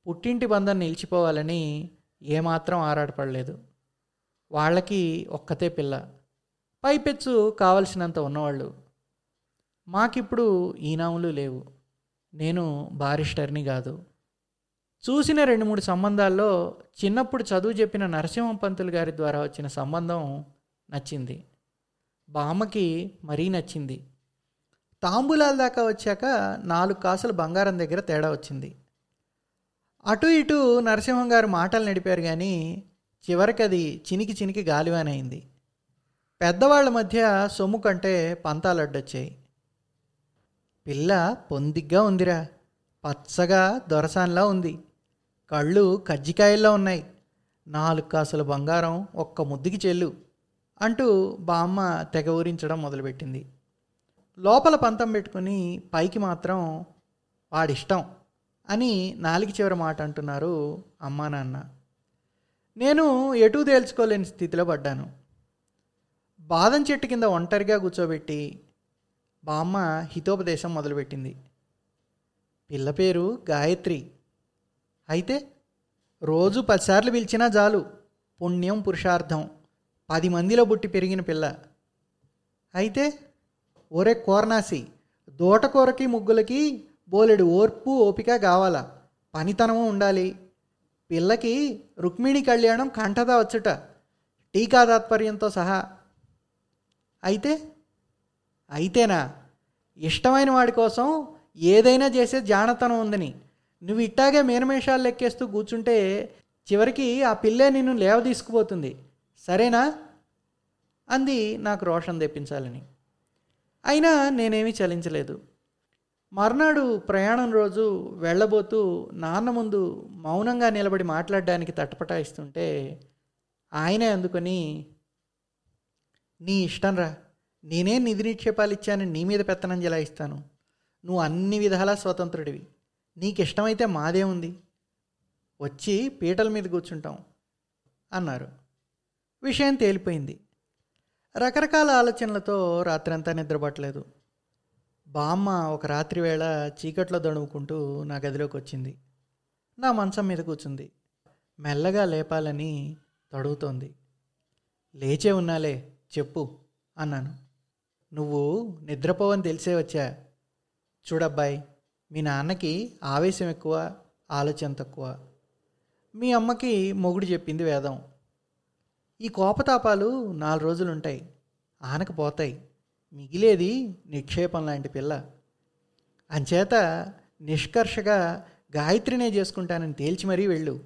పుట్టింటి బంధం నిలిచిపోవాలని ఏమాత్రం ఆరాటపడలేదు. వాళ్ళకి ఒక్కతే పిల్ల. పైపెచ్చు కావలసినంత ఉన్నవాళ్ళు. మాకిప్పుడు ఈనాములు లేవు. నేను బారిస్టర్ని కాదు. చూసిన రెండు మూడు సంబంధాల్లో చిన్నప్పుడు చదువు చెప్పిన నరసింహం పంతులు గారి ద్వారా వచ్చిన సంబంధం నచ్చింది. బామ్మకి మరీ నచ్చింది. తాంబూలాల దాకా వచ్చాక నాలుగు కాసులు బంగారం దగ్గర తేడా వచ్చింది. అటు ఇటు నరసింహం గారు మాటలు నడిపారు కానీ చివరికి అది చినికి చినికి గాలివానైంది. పెద్దవాళ్ళ మధ్య సొమ్ము కంటే పంతాలు అడ్డొచ్చాయి. పిల్ల పొందిగ్గా ఉందిరా. పచ్చగా దొరసాన్లా ఉంది. కళ్ళు కజ్జికాయల్లో ఉన్నాయి. నాలుగు కాసుల బంగారం ఒక్క ముద్దుకి చెల్లు. అంటూ బామ్మ తెగ ఊరించడం మొదలుపెట్టింది. లోపల పంతం పెట్టుకుని పైకి మాత్రం వాడిష్టం అని నాలుగు చివరి మాట అంటున్నారు అమ్మా నాన్న. నేను ఎటూ తేల్చుకోలేని స్థితిలో పడ్డాను. బాదం చెట్టు కింద ఒంటరిగా కూర్చోబెట్టి బామ్మ హితోపదేశం మొదలుపెట్టింది. పిల్ల పేరు గాయత్రి. అయితే రోజు పదిసార్లు పిలిచినా చాలు పుణ్యం పురుషార్థం. పది మందిలో పుట్టి పెరిగిన పిల్ల. అయితే ఒరే కోరనాసి దోటకూరకి ముగ్గులకి బోలెడు ఓర్పు ఓపిక కావాలా? పనితనము ఉండాలి. పిల్లకి రుక్మిణి కళ్యాణం కంఠత వచ్చుట టీకా తాత్పర్యంతో సహా. అయితే అయితేనా? ఇష్టమైన వాడి కోసం ఏదైనా చేసే జానతనం ఉందని. నువ్వు ఇట్టాగే మేనమేషాలు లెక్కేస్తూ కూర్చుంటే చివరికి ఆ పిల్లే నిన్ను లేవ తీసుకుపోతుంది. సరేనా? అంది నాకు రోషన్ తెప్పించాలని. అయినా నేనేమీ చలించలేదు. మర్నాడు ప్రయాణం రోజు వెళ్ళబోతూ నాన్న ముందు మౌనంగా నిలబడి మాట్లాడడానికి తటపటాయిస్తుంటే ఆయనే అందుకొని నీ ఇష్టంరా నేనే నిధి నిక్షేపాలు ఇచ్చాను నీ మీద పెత్తనం జలాయిస్తాను నువ్వు అన్ని విధాలా స్వతంత్రుడివి. నీకు ఇష్టమైతే మాదే ఉంది వచ్చి పీటల మీద కూర్చుంటాం అన్నారు. విషయం తేలిపోయింది. రకరకాల ఆలోచనలతో రాత్రంతా నిద్రపట్టలేదు. బామ్మ ఒక రాత్రి వేళ చీకట్లో దడుముకుంటూ నా గదిలోకి వచ్చింది. నా మంచం మీద కూర్చుంది. మెల్లగా లేపాలని తడుగుతోంది. లేచే ఉన్నాలే చెప్పు అన్నాను. నువ్వు నిద్రపోవని తెలిసే వచ్చా? చూడబ్బాయి మీ నాన్నకి ఆవేశం ఎక్కువ ఆలోచన తక్కువ. మీ అమ్మకి మొగుడు చెప్పింది వేదం. ఈ కోపతాపాలు నాలుగు రోజులు ఉంటాయి ఆనకపోతాయి మిగిలేది నిక్షేపం లాంటి పిల్ల. అంచేత నిష్కర్షగా గాయత్రినే చేసుకుంటానని తేల్చి మరీ వెళ్ళు.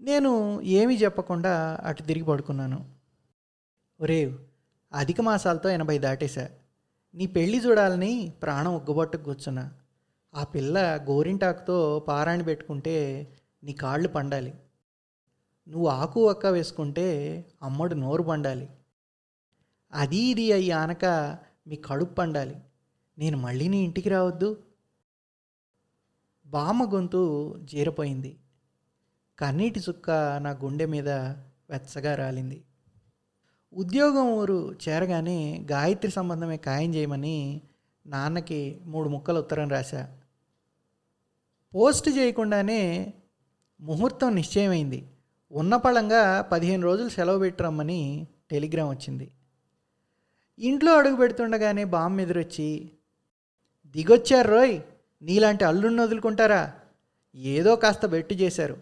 నేను ఏమీ చెప్పకుండా అటు తిరిగి పడుకున్నాను. ఒరే అధిక మాసాలతో ఎనభై దాటేశా. నీ పెళ్ళి చూడాలని ప్రాణం ఉగ్గబొట్టుకు కూర్చున్నా. ఆ పిల్ల గోరింటాకుతో పారాణి పెట్టుకుంటే నీ కాళ్ళు పండాలి. నువ్వు ఆకు ఒక్క వేసుకుంటే అమ్మడు నోరు పండాలి. అది ఇది అయ్యి ఆనక మీ కడుపు పండాలి. నేను మళ్ళీ నీ ఇంటికి రావద్దు. బామ్మ గొంతు జీరపోయింది. కన్నీటి చుక్క నా గుండె మీద వెచ్చగా రాలింది. ఉద్యోగం ఊరు చేరగానే గాయత్రి సంబంధమే ఖాయం చేయమని నాన్నకి మూడు ముక్కలు ఉత్తరం రాశా. పోస్ట్ చేయకుండానే ముహూర్తం నిశ్చయమైంది. ఉన్నపళంగా పదిహేను రోజులు సెలవు పెట్టరమ్మని టెలిగ్రామ్ వచ్చింది. ఇంట్లో అడుగు పెడుతుండగానే బామ్మ ఎదురొచ్చి దిగొచ్చారు రోయ్ నీలాంటి అల్లుడిని వదులుకుంటారా? ఏదో కాస్త బెట్టు చేశారు.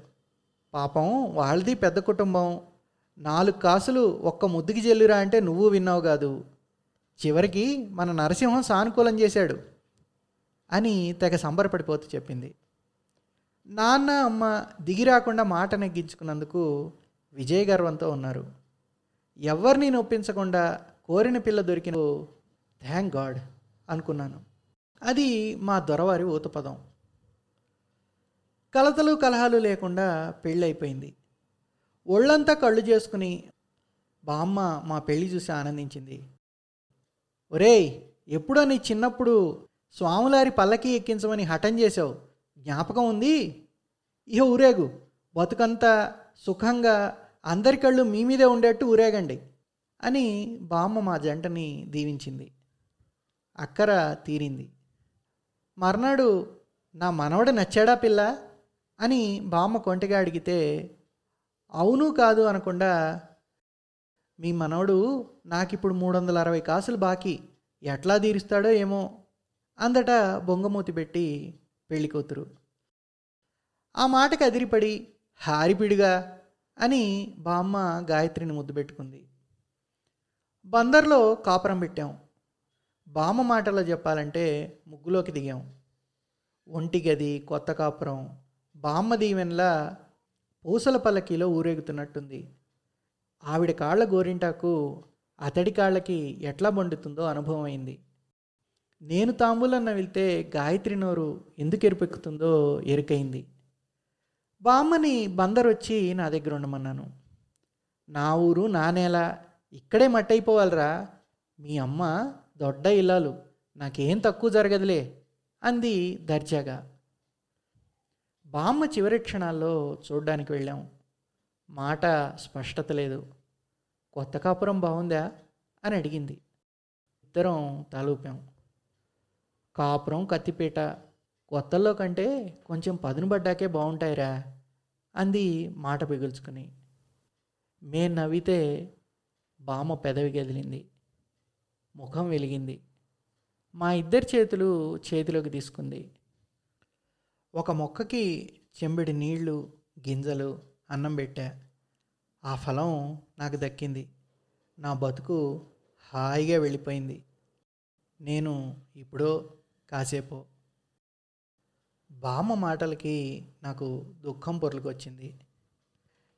పాపం వాళ్ళది పెద్ద కుటుంబం. నాలుగు కాసులు ఒక్క ముద్దుకి చెల్లురా అంటే నువ్వు విన్నావు కాదు. చివరికి మన నరసింహం సానుకూలం చేశాడు అని తెగ సంబరపడిపోతూ చెప్పింది. నాన్న అమ్మ దిగి రాకుండా మాట నెగ్గించుకున్నందుకు విజయ గర్వంతో ఉన్నారు. ఎవరిని నొప్పించకుండా కోరిన పిల్ల దొరికిన థ్యాంక్ గాడ్ అనుకున్నాను. అది మా దొరవారి ఊతపదం. కలతలు కలహాలు లేకుండా పెళ్ళైపోయింది. ఒళ్ళంతా కళ్ళు చేసుకుని బామ్మ మా పెళ్ళి చూసి ఆనందించింది. ఒరేయ్ ఎప్పుడో నీ చిన్నప్పుడు స్వాములారి పల్లకి ఎక్కించమని హఠం చేసావు జ్ఞాపకం ఉంది? ఇహ ఊరేగు. బతుకంతా సుఖంగా అందరి కళ్ళు మీ మీదే ఉండేట్టు ఊరేగండి అని బామ్మ మా జంటని దీవించింది. అక్కర తీరింది. మర్నాడు నా మనవడు నచ్చాడా పిల్ల? అని బామ్మ కొంటగా అడిగితే అవును కాదు అనకుండా మీ మనవడు నాకిప్పుడు మూడు వందల అరవై కాసులు బాకీ. ఎట్లా తీరుస్తాడో ఏమో? అందట బొంగమూతి పెట్టి పెళ్ళి కూతురు. ఆ మాటకి అదిరిపడి హారిపిడిగా అని బామ్మ గాయత్రిని ముద్దు పెట్టుకుంది. బందర్లో కాపురం పెట్టాం. బామ్మ మాటలో చెప్పాలంటే ముగ్గులోకి దిగాం. ఒంటి గది కొత్త కాపురం బామ్మ దీవెనలా పూసల పల్లకీలో ఊరేగుతున్నట్టుంది. ఆవిడ కాళ్ళ గోరింటాకు అతడి కాళ్ళకి ఎట్లా బండుతుందో అనుభవం అయింది. నేను తాంబూలన్న వెళ్తే గాయత్రి నోరు ఎందుకు ఎరుపెక్కుతుందో ఎరుకైంది. బామ్మని బందర్ వచ్చి నా దగ్గర ఉండమన్నాను. నా ఊరు నా నేల ఇక్కడే మట్టయిపోవాలరా. మీ అమ్మ దొడ్డ ఇల్లాలు నాకేం తక్కువ జరగదులే అంది దర్జాగా. బామ్మ చివరి క్షణాల్లో చూడ్డానికి వెళ్ళాం. మాట స్పష్టత లేదు. కొత్త కాపురం బాగుందా? అని అడిగింది. ఇద్దరం తలూపాం. కాపురం కత్తిపీట కొత్తల్లో కంటే కొంచెం పదును పడ్డాకే బాగుంటాయిరా అంది మాట పిగుల్చుకుని. మే నవ్వితే బామ్మ పెదవి గదిలింది. ముఖం వెలిగింది. మా ఇద్దరి చేతులు చేతిలోకి తీసుకుంది. ఒక మొక్కకి చెంబిడి నీళ్ళు గింజలు అన్నం పెట్టా. ఆ ఫలం నాకు దక్కింది. నా బతుకు హాయిగా వెళ్ళిపోయింది. నేను ఇప్పుడో కాసేపు. బామ్మ మాటలకి నాకు దుఃఖం పొరలుకొచ్చింది.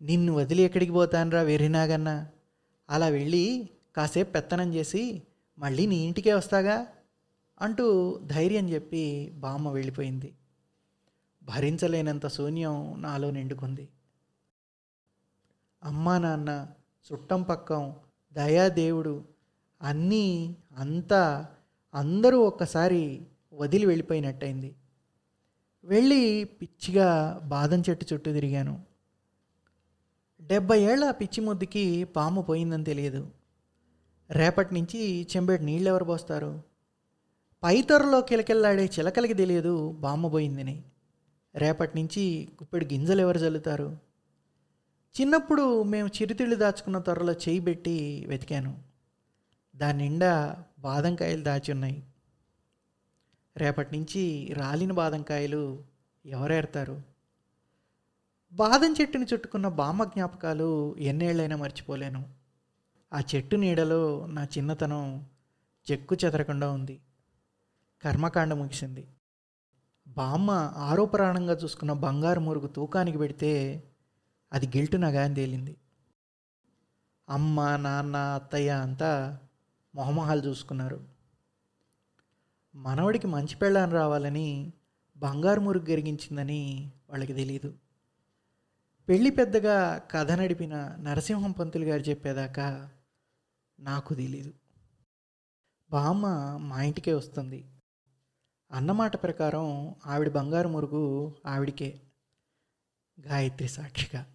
నిన్ను వదిలి ఎక్కడికి పోతానురా వెర్రినాగన్నా అలా వెళ్ళి కాసేపు పెత్తనం చేసి మళ్ళీ నీ ఇంటికే వస్తాగా? అంటూ ధైర్యం చెప్పి బామ్మ వెళ్ళిపోయింది. భరించలేనంత శూన్యం నాలో నిండుకుంది. అమ్మా నాన్న చుట్టం పక్కం దయాదేవుడు అన్నీ అంతా అందరూ ఒక్కసారి వదిలి వెళ్ళిపోయినట్టయింది. వెళ్ళి పిచ్చిగా బాదం చెట్టు చుట్టూ తిరిగాను. డెబ్బై ఏళ్ళ పిచ్చి ముద్దుకి పాము పోయిందని తెలియదు. రేపటి నుంచి చెంబెడు నీళ్ళు ఎవరు పోస్తారు? పైతొరలో కిలకిల్లాడే చిలకలకి తెలియదు బామ్మ పోయిందని. రేపటి నుంచి గుప్పెడు గింజలు ఎవరు చల్లుతారు చిన్నప్పుడు మేము చిరుతిళ్ళు దాచుకున్న త్వరలో చేయి పెట్టి వెతికాను. దాని నిండా బాదంకాయలు దాచి ఉన్నాయి. రేపటి నుంచి రాలిన బాదంకాయలు ఎవరేడతారు బాదం చెట్టుని చుట్టుకున్న బామ్మ జ్ఞాపకాలు ఎన్నేళ్ళైనా మర్చిపోలేను. ఆ చెట్టు నీడలో నా చిన్నతనం చెక్కు చెదరకుండా ఉంది. కర్మకాండ ముగిసింది. బామ్మ ఆరోపరాణంగా చూసుకున్న బంగారు మురుగు తూకానికి పెడితే అది గిల్టు నగాని తేలింది. అమ్మ నాన్న అత్తయ్య అంతా మొహమొహాలు చూసుకున్నారు. మనవడికి మంచి పెళ్ళాన్ని రావాలని బంగారు మురుగు గరిగించిందని వాళ్ళకి తెలియదు పెళ్ళి పెద్దగా కథ నడిపిన నరసింహం పంతులు గారు చెప్పేదాకా నాకు తెలీదు. బామ్మ మా ఇంటికే వస్తుంది. అన్నమాట ప్రకారం ఆవిడ బంగారు మురుగు ఆవిడికే. గాయత్రి సాక్షిగా.